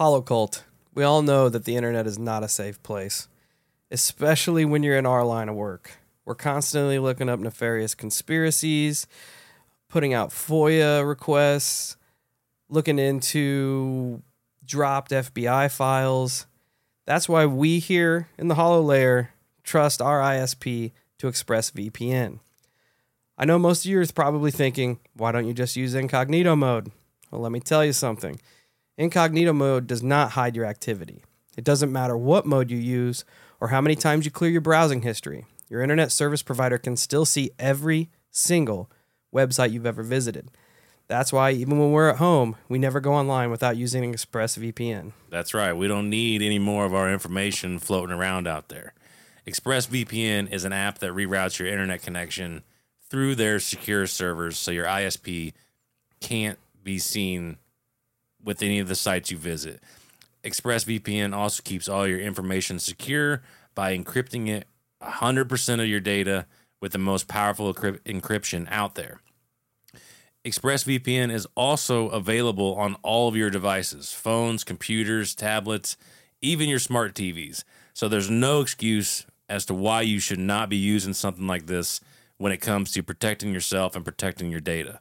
Holocult. We all know that the internet is not a safe place, especially when you're in our line of work. We're constantly looking up nefarious conspiracies, putting out FOIA requests, looking into dropped FBI files. That's why we here in the Hollow Layer trust our ISP to ExpressVPN. I know most of you are probably thinking, why don't you just use incognito mode? Well, let me tell you something. Incognito mode does not hide your activity. It doesn't matter what mode you use or how many times you clear your browsing history. Your internet service provider can still see every single website you've ever visited. That's why even when we're at home, we never go online without using an ExpressVPN. That's right. We don't need any more of our information floating around out there. ExpressVPN is an app that reroutes your internet connection through their secure servers so your ISP can't be seen with any of the sites you visit. ExpressVPN also keeps all your information secure by encrypting it 100% of your data with the most powerful encryption out there. ExpressVPN is also available on all of your devices phones, computers, tablets, even your smart TVs. So there's no excuse as to why you should not be using something like this when it comes to protecting yourself and protecting your data.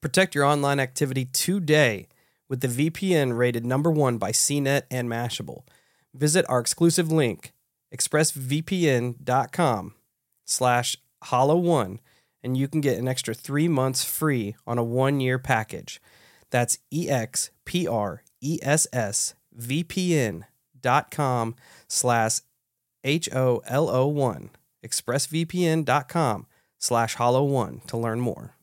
Protect your online activity today with the VPN rated number one by CNET and Mashable. Visit our exclusive link, expressvpn.com slash holo1, and you can get an extra three months free on a one-year package. That's E-X-P-R-E-S-S-V-P-N.com slash H-O-L-O-1 expressvpn.com slash holo1 to learn more.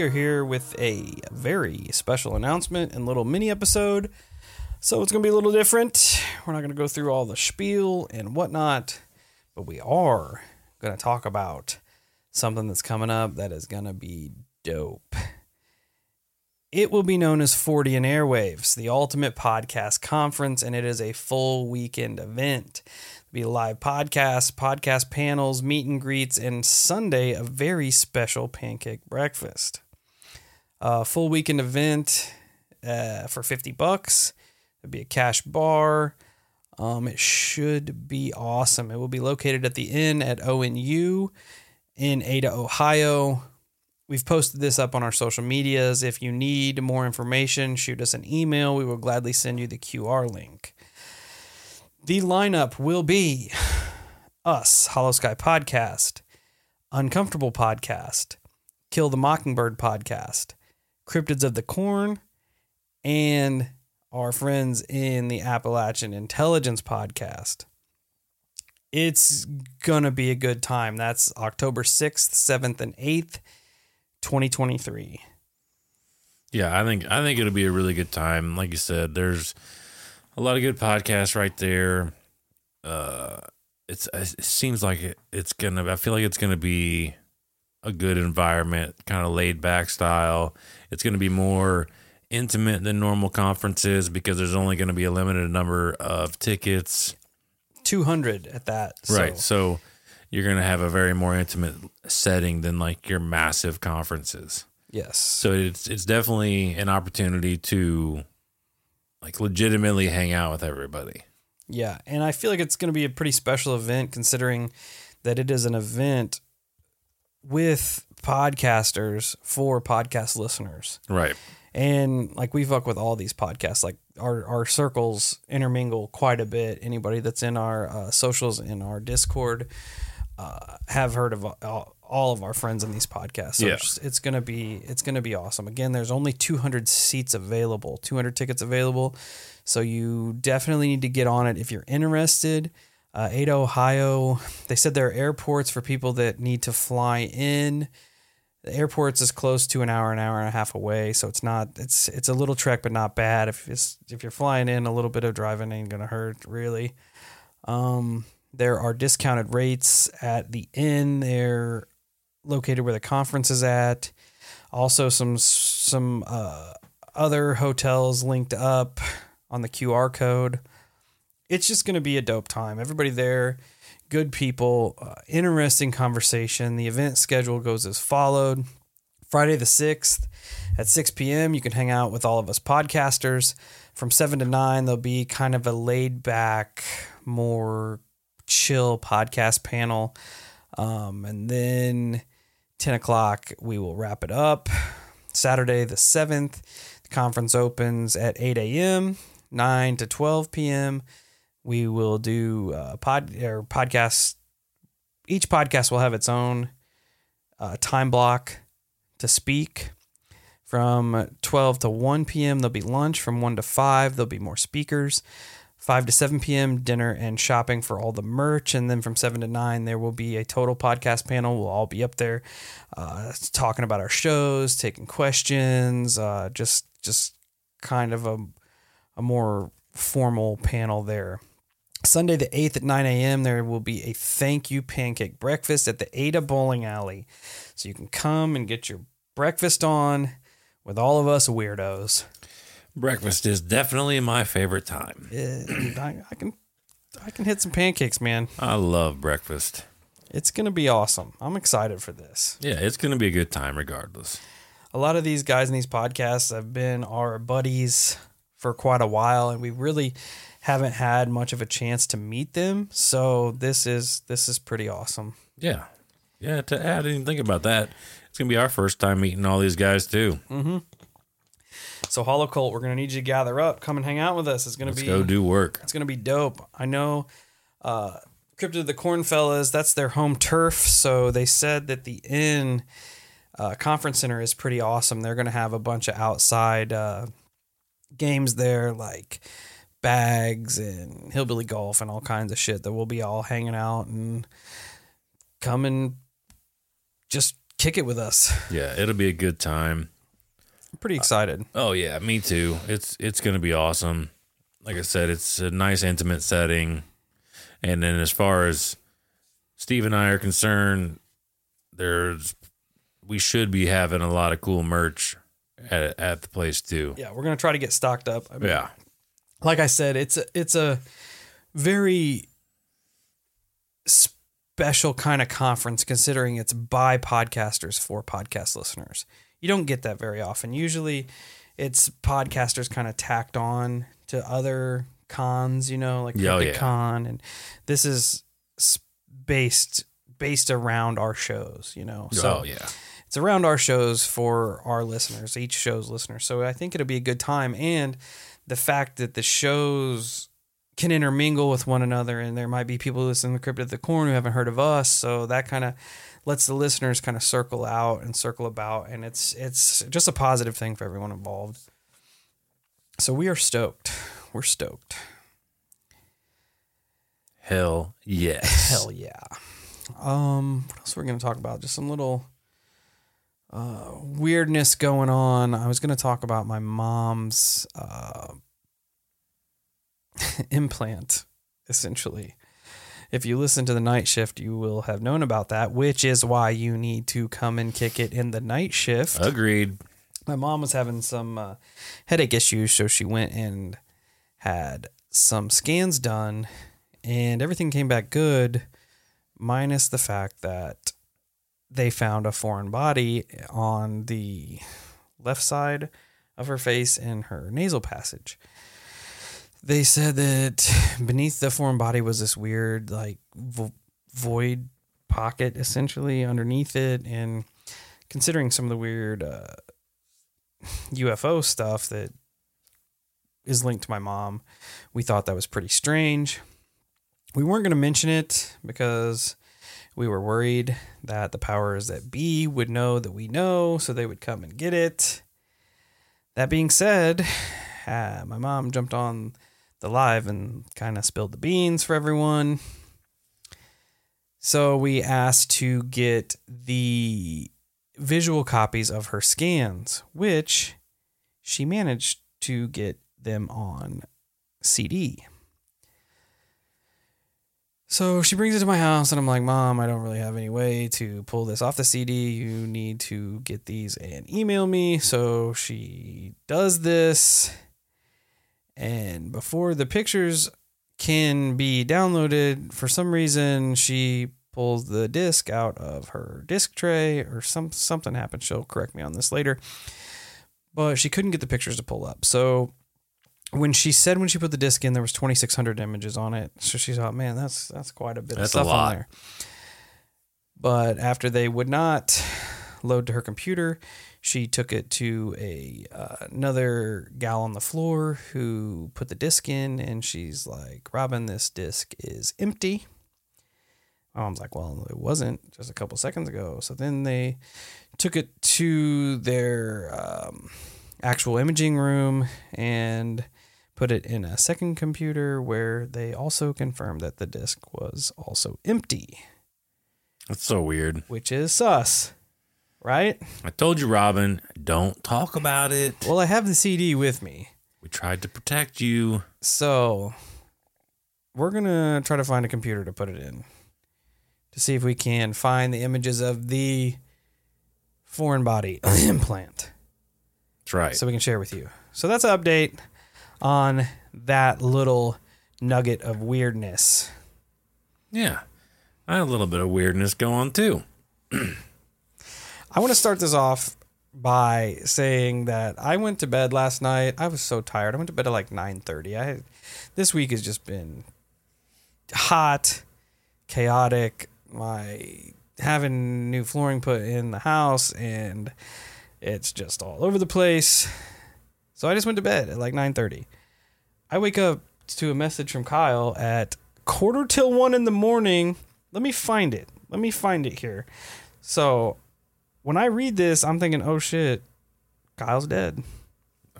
We are here with a very special announcement and little mini episode. So it's going to be a little different. We're not going to go through all the spiel and whatnot, but we are going to talk about something that's coming up that is going to be dope. It will be known as Fortean Airwaves, the ultimate podcast conference, and it is a full weekend event be live podcasts, podcast panels, meet and greets, and Sunday a very special pancake breakfast. A full weekend event uh, for fifty bucks. There'll be a cash bar. Um, it should be awesome. It will be located at the inn at ONU in Ada, Ohio. We've posted this up on our social medias. If you need more information, shoot us an email. We will gladly send you the QR link. The lineup will be us, Holosky Podcast, Uncomfortable Podcast, Kill the Mockingbird Podcast, Cryptids of the Corn, and our friends in the Appalachian Intelligence Podcast. It's going to be a good time. That's October 6th, 7th, and 8th, 2023. Yeah, I think I think it'll be a really good time. Like you said, there's a lot of good podcasts right there. Uh, it's it seems like it, it's gonna. I feel like it's gonna be a good environment, kind of laid back style. It's gonna be more intimate than normal conferences because there's only going to be a limited number of tickets. 200 at that. Right. So, so you're going to have a very more intimate setting than like your massive conferences. Yes. So it's it's definitely an opportunity to like legitimately hang out with everybody. Yeah, and I feel like it's going to be a pretty special event considering that it is an event with podcasters for podcast listeners. Right. And like we fuck with all these podcasts, like our, our circles intermingle quite a bit. Anybody that's in our uh, socials, in our Discord, uh, have heard of all, all of our friends in these podcasts. So Yeah. it's, it's gonna be it's gonna be awesome. Again, there's only 200 seats available, 200 tickets available. So you definitely need to get on it if you're interested. Uh, Ada, Ohio, they said there are airports for people that need to fly in. The airport's is close to an hour, an hour and a half away, so it's not it's it's a little trek, but not bad. If it's if you're flying in, a little bit of driving ain't gonna hurt really. Um, there are discounted rates at the inn. They're located where the conference is at. Also, some some uh, other hotels linked up on the QR code. It's just going to be a dope time. Everybody there, good people, uh, interesting conversation. The event schedule goes as followed. Friday the 6th at 6 p.m., you can hang out with all of us podcasters. From 7 to 9, there'll be kind of a laid back, more chill podcast panel. Um, and then 10 o'clock, we will wrap it up. Saturday the 7th, the conference opens at 8 a.m., 9 to 12 p.m. We will do uh, pod or podcast. Each podcast will have its own uh, time block to speak. From 12 to 1 p.m., there'll be lunch. From 1 to 5, there'll be more speakers. 5 to 7 p.m., dinner and shopping for all the merch. And then from 7 to 9, there will be a total podcast panel. We'll all be up there uh, talking about our shows, taking questions, uh, just just kind of a, a more formal panel there. Sunday the 8th at 9 a.m., there will be a thank you pancake breakfast at the Ada Bowling Alley. So you can come and get your breakfast on with all of us weirdos. Breakfast is definitely my favorite time. I, I can I can hit some pancakes, man. I love breakfast. It's gonna be awesome. I'm excited for this. Yeah, it's going to be a good time regardless. A lot of these guys in these podcasts have been our buddies for quite a while, and we really haven't had much of a chance to meet them. So this is this is pretty awesome. Yeah. Yeah, to add, I didn't think about that. It's going to be our first time meeting all these guys too. So Holocult, we're gonna need you to gather up, come and hang out with us. It's gonna Let's be go do work. It's gonna be dope. I know uh Cryptid the Corn Fellas, that's their home turf. So they said that the inn uh, conference center is pretty awesome. They're gonna have a bunch of outside uh games there like bags and hillbilly golf and all kinds of shit that we'll be all hanging out and come and just kick it with us. Yeah, it'll be a good time. I'm pretty excited. Oh yeah, me too. It's it's going to be awesome. Like I said, it's a nice intimate setting. And then as far as Steve and I are concerned, there's we should be having a lot of cool merch at at the place too. Yeah, we're gonna try to get stocked up. I mean, Yeah. Like I said, it's a, it's a very special kind of conference considering it's by podcasters for podcast listeners. You don't get that very often. Usually it's podcasters kind of tacked on to other cons, you know, like oh, Cryptic yeah. Con and this is based based around our shows, you know. So oh yeah. it's around our shows for our listeners, each show's listeners. So I think it'll be a good time. And the fact that the shows can intermingle with one another, and there might be people listening to Cryptid the Corn who haven't heard of us. So that kind of lets the listeners kind of circle out and circle about. And it's it's just a positive thing for everyone involved. So we are stoked. We're stoked. Hell yes. Hell yeah. Um, what else we're we gonna talk about? Just some little uh, weirdness going on. I was gonna talk about my mom's uh, implant, essentially. If you listen to the night shift, you will have known about that, which is why you need to come and kick it in the night shift Agreed. my mom was having some uh, headache issues, so she went and had some scans done, and everything came back good, minus the fact that they found a foreign body on the left side of her face in her nasal passage. they said that beneath the foreign body was this weird, like, vo- void pocket essentially underneath it. And considering some of the weird uh, UFO stuff that is linked to my mom, we thought that was pretty strange. We weren't going to mention it because we were worried that the powers that be would know that we know, so they would come and get it. That being said, uh, my mom jumped on the live and kind of spilled the beans for everyone. So we asked to get the visual copies of her scans, which she managed to get them on CD. So she brings it to my house, and I'm like, Mom, I don't really have any way to pull this off the CD. You need to get these and email me. So she does this. And before the pictures can be downloaded, for some reason, she pulls the disc out of her disc tray or some something happened. She'll correct me on this later. But she couldn't get the pictures to pull up. So when she said when she put the disc in there was 2600 images on it. So she thought man that's that's quite a bit That's of stuff on there. But after they would not load to her computer she took it to a uh, another gal on the floor who put the disc in and she's like robin this disc is empty. My mom's like well it wasn't just a couple seconds ago. So then they took it to their um, actual imaging room and put it in a second computer where they also confirmed that the disk was also empty, That's so weird. which is sus, right? I told you, Robin, don't talk about it. Well, I have the CD with me. We tried to protect you. So we're going to try to find a computer to put it in to see if we can find the images of the foreign body implant. That's right. so we can share with you. So that's an update on that little nugget of weirdness. yeah. I had a little bit of weirdness going too. I want to start this off by saying that I went to bed last night. I was so tired. I went to bed at like 9:30. I this week has just been hot, chaotic. My having new flooring put in the house and it's just all over the place. So I just went to bed at like 9:30. I wake up to a message from Kyle at quarter till 1 in the morning. Let me find it. Let me find it here. So when I read this, I'm thinking, "Oh shit, Kyle's dead."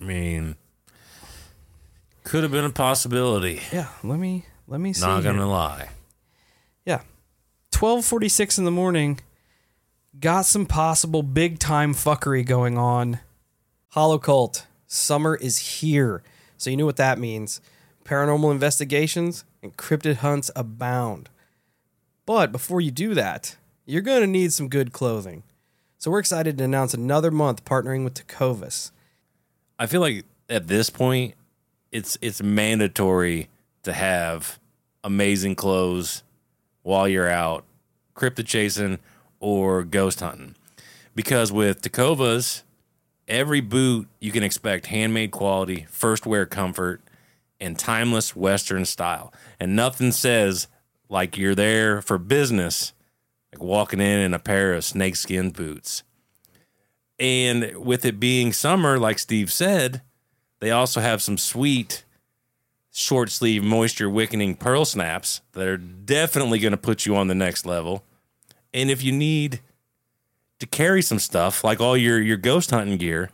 I mean, could have been a possibility. Yeah, let me let me see. Not gonna lie. Yeah. 12:46 in the morning. Got some possible big time fuckery going on. Holocult. Summer is here. So you know what that means. Paranormal investigations and cryptid hunts abound. But before you do that, you're going to need some good clothing. So we're excited to announce another month partnering with Tecovas. I feel like at this point, it's it's mandatory to have amazing clothes while you're out cryptid chasing or ghost hunting, because with Tecovas, every boot you can expect handmade quality, first wear comfort, and timeless Western style, and nothing says like you're there for business, like walking in in a pair of snakeskin boots. And with it being summer, like Steve said, they also have some sweet short sleeve moisture wickening pearl snaps that are definitely going to put you on the next level. And if you need to carry some stuff like all your your ghost hunting gear,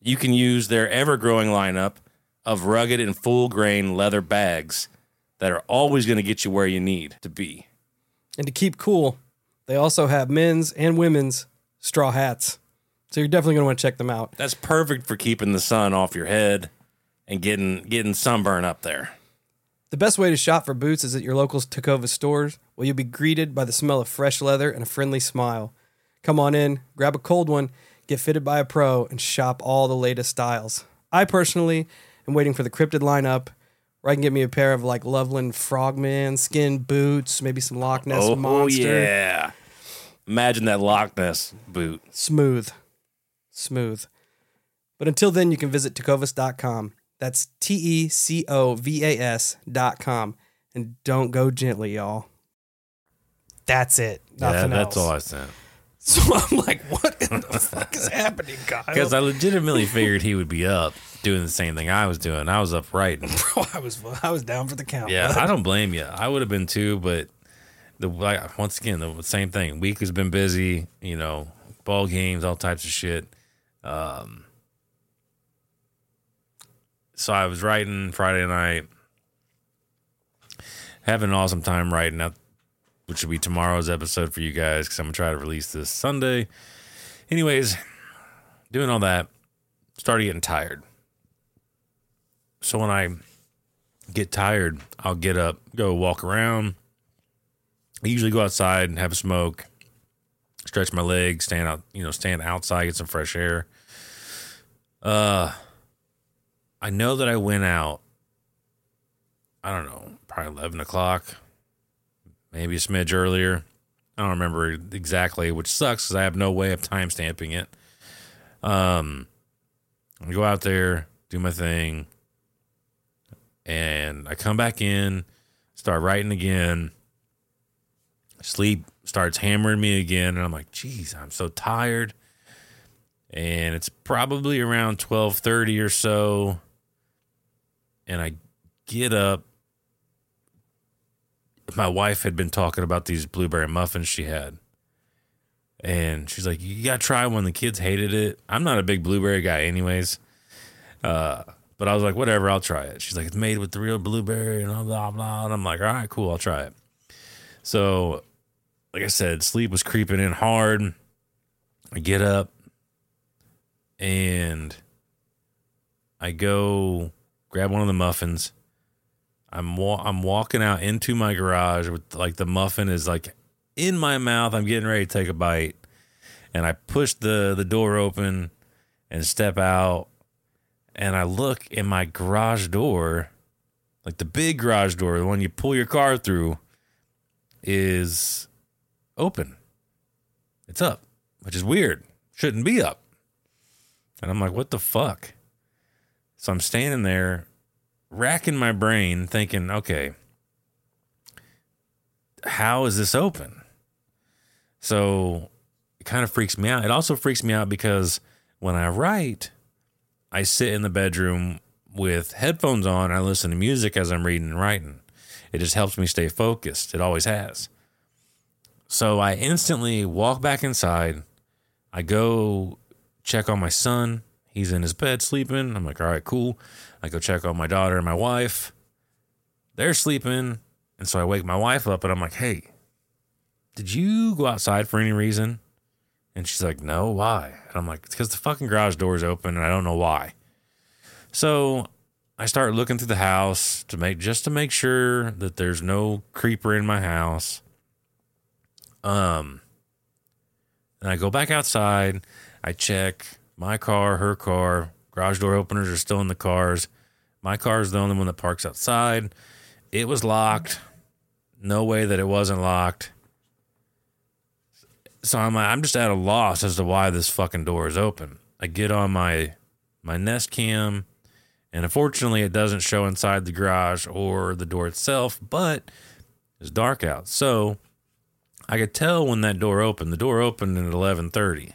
you can use their ever growing lineup of rugged and full grain leather bags that are always going to get you where you need to be. And to keep cool, they also have men's and women's straw hats. So you're definitely going to want to check them out. That's perfect for keeping the sun off your head and getting getting sunburn up there. The best way to shop for boots is at your local Tecova stores, where you'll be greeted by the smell of fresh leather and a friendly smile. Come on in, grab a cold one, get fitted by a pro, and shop all the latest styles. I personally am waiting for the cryptid lineup, where I can get me a pair of like Loveland Frogman skin boots, maybe some Loch Ness oh monster. yeah! Imagine that Loch Ness boot. Smooth. Smooth. But until then, you can visit Tecovas.com. That's T E C O V A S dot com. And don't go gently, y'all. That's it. Nothing yeah, that's else. all I sent. So I'm like, what in the fuck is happening, Kyle? Because I legitimately figured he would be up doing the same thing I was doing. I was up writing. Bro, I was I was down for the count. Yeah, bud. I don't blame you. I would have been too, but the like once again the same thing. Week has been busy. You know, ball games, all types of shit. Um, so I was writing Friday night, having an awesome time writing up, which will be tomorrow's episode for you guys because I'm gonna try to release this Sunday. Anyways, doing all that, started getting tired. So when I get tired, I'll get up, go walk around. I usually go outside and have a smoke, stretch my legs, stand out, you know, stand outside, get some fresh air. Uh, I know that I went out. I don't know, probably eleven o'clock, maybe a smidge earlier. I don't remember exactly, which sucks because I have no way of timestamping it. Um, I go out there, do my thing, and I come back in, start writing again. Sleep starts hammering me again, and I'm like, "Geez, I'm so tired." And it's probably around twelve thirty or so, and I get up. My wife had been talking about these blueberry muffins she had. And she's like, You gotta try one. The kids hated it. I'm not a big blueberry guy, anyways. Uh, but I was like, whatever, I'll try it. She's like, it's made with the real blueberry and blah, blah, blah. And I'm like, all right, cool, I'll try it. So, like I said, sleep was creeping in hard. I get up and I go grab one of the muffins. I'm wa- I'm walking out into my garage with like the muffin is like in my mouth. I'm getting ready to take a bite, and I push the the door open and step out, and I look in my garage door, like the big garage door, the one you pull your car through, is open. It's up, which is weird. Shouldn't be up. And I'm like, what the fuck? So I'm standing there, racking my brain, thinking, okay, how is this open? So it kind of freaks me out. It also freaks me out because when I write, I sit in the bedroom with headphones on. I listen to music as I'm reading and writing. It just helps me stay focused. It always has. So I instantly walk back inside. I go check on my son. He's in his bed sleeping. I'm like, all right, cool. I go check on my daughter and my wife. They're sleeping. And so I wake my wife up and I'm like, hey, did you go outside for any reason? And she's like, no, why? And I'm like, it's because the fucking garage door is open and I don't know why. So I start looking through the house to make just to make sure that there's no creeper in my house. Um, and I go back outside. I check my car, her car. Garage door openers are still in the cars. My car is the only one that parks outside. It was locked. No way that it wasn't locked. So I'm I'm just at a loss as to why this fucking door is open. I get on my my Nest Cam, and unfortunately, it doesn't show inside the garage or the door itself, but it's dark out. So I could tell when that door opened. The door opened at 11:30.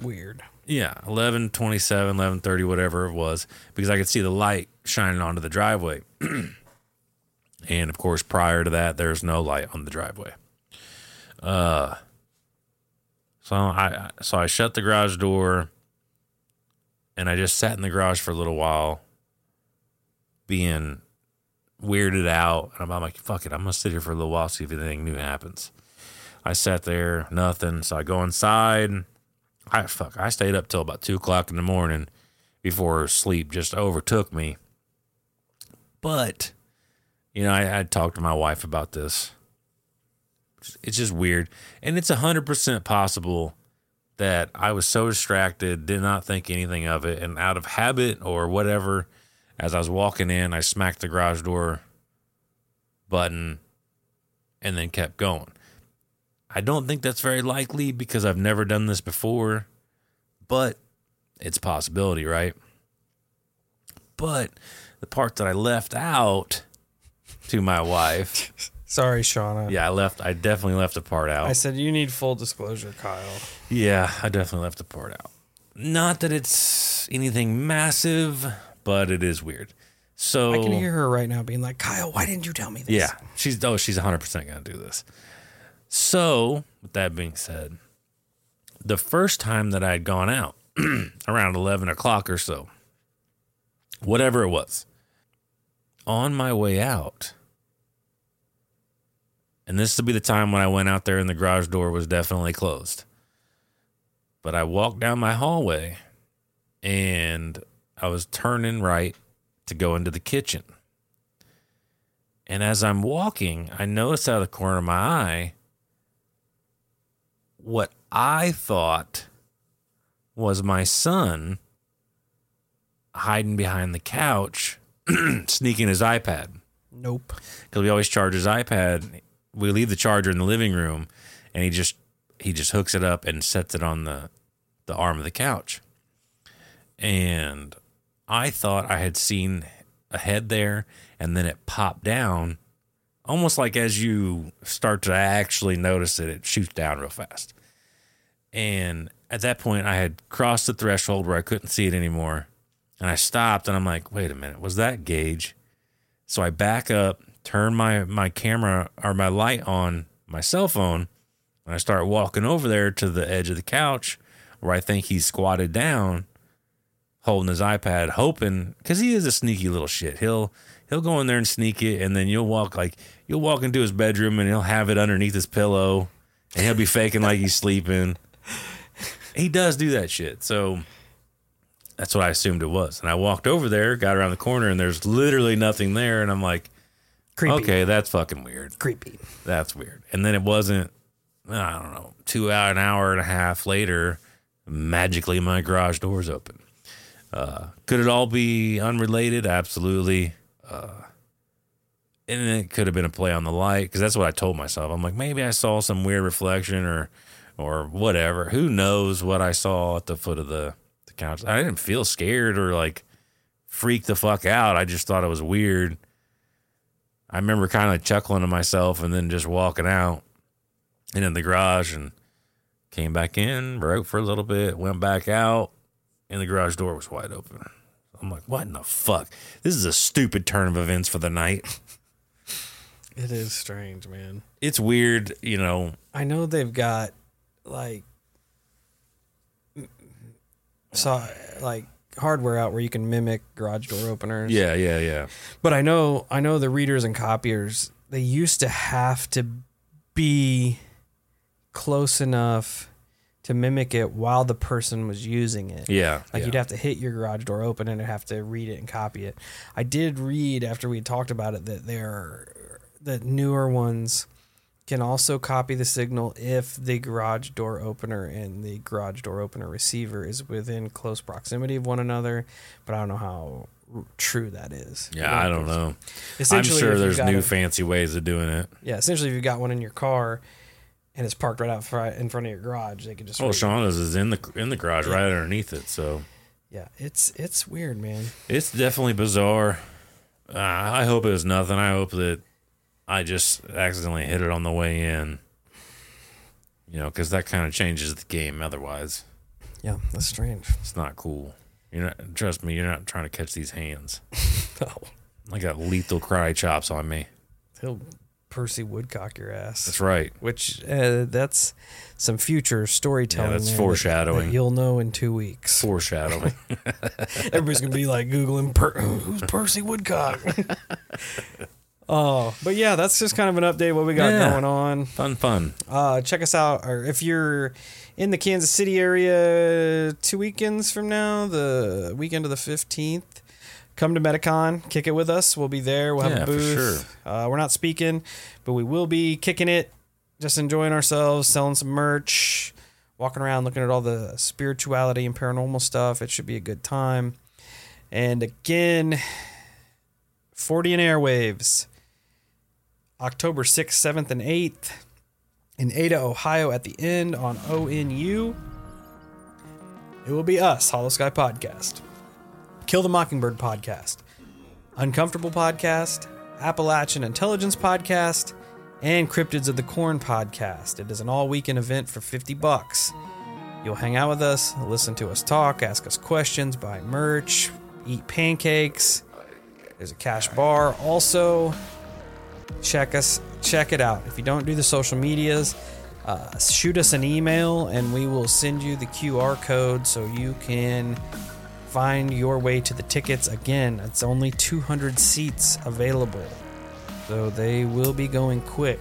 Weird. Yeah, 11:27, 11:30 whatever it was because I could see the light shining onto the driveway. and of course, prior to that there's no light on the driveway. Uh so I so I shut the garage door and I just sat in the garage for a little while being weirded out and I'm like fuck it, I'm to sit here for a little while see if anything new happens. I sat there, nothing. So I go inside. I fuck. I stayed up till about two o'clock in the morning before sleep just overtook me. But you know, I, I talked to my wife about this. It's just weird, and it's hundred percent possible that I was so distracted, did not think anything of it, and out of habit or whatever, as I was walking in, I smacked the garage door button, and then kept going. I don't think that's very likely because I've never done this before, but it's a possibility, right? But the part that I left out to my wife, Sorry, Shauna. yeah, I left. I definitely left a part out. I said you need full disclosure, Kyle. Yeah, I definitely left a part out. Not that it's anything massive, but it is weird. So I can hear her right now being like, Kyle, why didn't you tell me this? Yeah, she's oh, she's 100 percent gonna do this. So, with that being said, the first time that I had gone out around 11 o'clock or so, whatever it was, on my way out, and this would be the time when I went out there and the garage door was definitely closed. But I walked down my hallway and I was turning right to go into the kitchen. And as I'm walking, I noticed out of the corner of my eye what I thought was my son hiding behind the couch, sneaking his iPad. Nope. Because we always charge his iPad. We leave the charger in the living room, and he just he just hooks it up and sets it on the the arm of the couch. And I thought I had seen a head there, and then it popped down, almost like as you start to actually notice it, it shoots down real fast. And at that point, I had crossed the threshold where I couldn't see it anymore. And I stopped and I'm like, wait a minute, was that Gage? So I back up, turn my, my camera or my light on my cell phone, and I start walking over there to the edge of the couch where I think he's squatted down, holding his iPad, hoping because he is a sneaky little shit. He'll he'll go in there and sneak it, and then you'll walk like you'll walk into his bedroom and he'll have it underneath his pillow, and he'll be faking like he's sleeping. He does do that shit. So that's what I assumed it was. And I walked over there, got around the corner, and there's literally nothing there. And I'm like, Creepy. okay, that's fucking weird. Creepy. That's weird. And then it wasn't, I don't know, two hour, an hour and a half later, magically my garage door's open. Uh, could it all be unrelated? Absolutely. Uh, and it could have been a play on the light because that's what I told myself. I'm like, maybe I saw some weird reflection or, or whatever. Who knows what I saw at the foot of the, the couch? I didn't feel scared or like freaked the fuck out. I just thought it was weird. I remember kind of chuckling to myself and then just walking out and in the garage and came back in, broke for a little bit, went back out, and the garage door was wide open. I'm like, what in the fuck? This is a stupid turn of events for the night. It is strange, man. It's weird, you know. I know they've got like so like hardware out where you can mimic garage door openers. Yeah, yeah, yeah. But I know I know the readers and copiers they used to have to be close enough to mimic it while the person was using it. Yeah. Like yeah. you'd have to hit your garage door open and have to read it and copy it. I did read after we talked about it that there that newer ones can also copy the signal if the garage door opener and the garage door opener receiver is within close proximity of one another, but I don't know how true that is. yeah, I don't know. I'm Essentially, sure if you've there's new a- fancy ways of doing it. yeah, essentially, if you've got one in your car and it's parked right out in front of your garage, they can just. Well, read- Shauna's is in the in the garage right underneath it, so Yeah, it's it's weird, man. it's definitely bizarre. Uh, I hope it was nothing. I hope that I just accidentally hit it on the way in. You know, because that kind of changes the game. Otherwise, Yeah, that's strange. it's not cool. You're not. Trust me, you're not trying to catch these hands. Oh, I got lethal cry chops on me. he'll Percy Woodcock your ass. That's right. Which uh, that's some future storytelling. Yeah, that's there that- foreshadowing. that you'll know in two weeks. Foreshadowing. Everybody's gonna be like googling per- who's Percy Woodcock. Oh, but yeah, that's just kind of an update what we got Yeah. going on. fun, fun. Uh, check us out, or if you're in the Kansas City area, two weekends from now, the weekend of the fifteenth. Come to Metacon, kick it with us. We'll be there. We'll have Yeah, a for booth. Uh, we're not speaking, but we will be kicking it, just enjoying ourselves, selling some merch, walking around, looking at all the spirituality and paranormal stuff. It should be a good time. And again, Fortean Airwaves, October 6th, 7th, and 8th in Ada, Ohio at the end on ONU. It will be us, Holosky Podcast. Kill the Mockingbird podcast, Uncomfortable podcast, Appalachian Intelligence podcast, and Cryptids of the Corn podcast. It is an all weekend event for 50 bucks. You'll hang out with us, listen to us talk, ask us questions, buy merch, eat pancakes. There's a cash bar. Also, check us check it out. If you don't do the social medias, uh, shoot us an email and we will send you the QR code so you can find your way to the tickets. Again, it's only 200 seats available, so they will be going quick.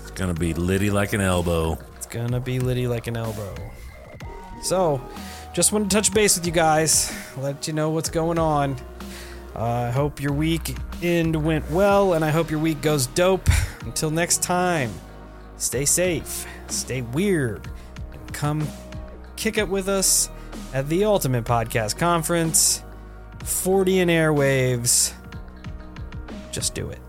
It's gonna be litty like an elbow. It's gonna be litty like an elbow. So, just wanted to touch base with you guys, let you know what's going on. I hope your week end went well, and I hope your week goes dope. Until next time, stay safe, stay weird, and come kick it with us at the Ultimate Podcast Conference, Fortean airwaves. Just do it.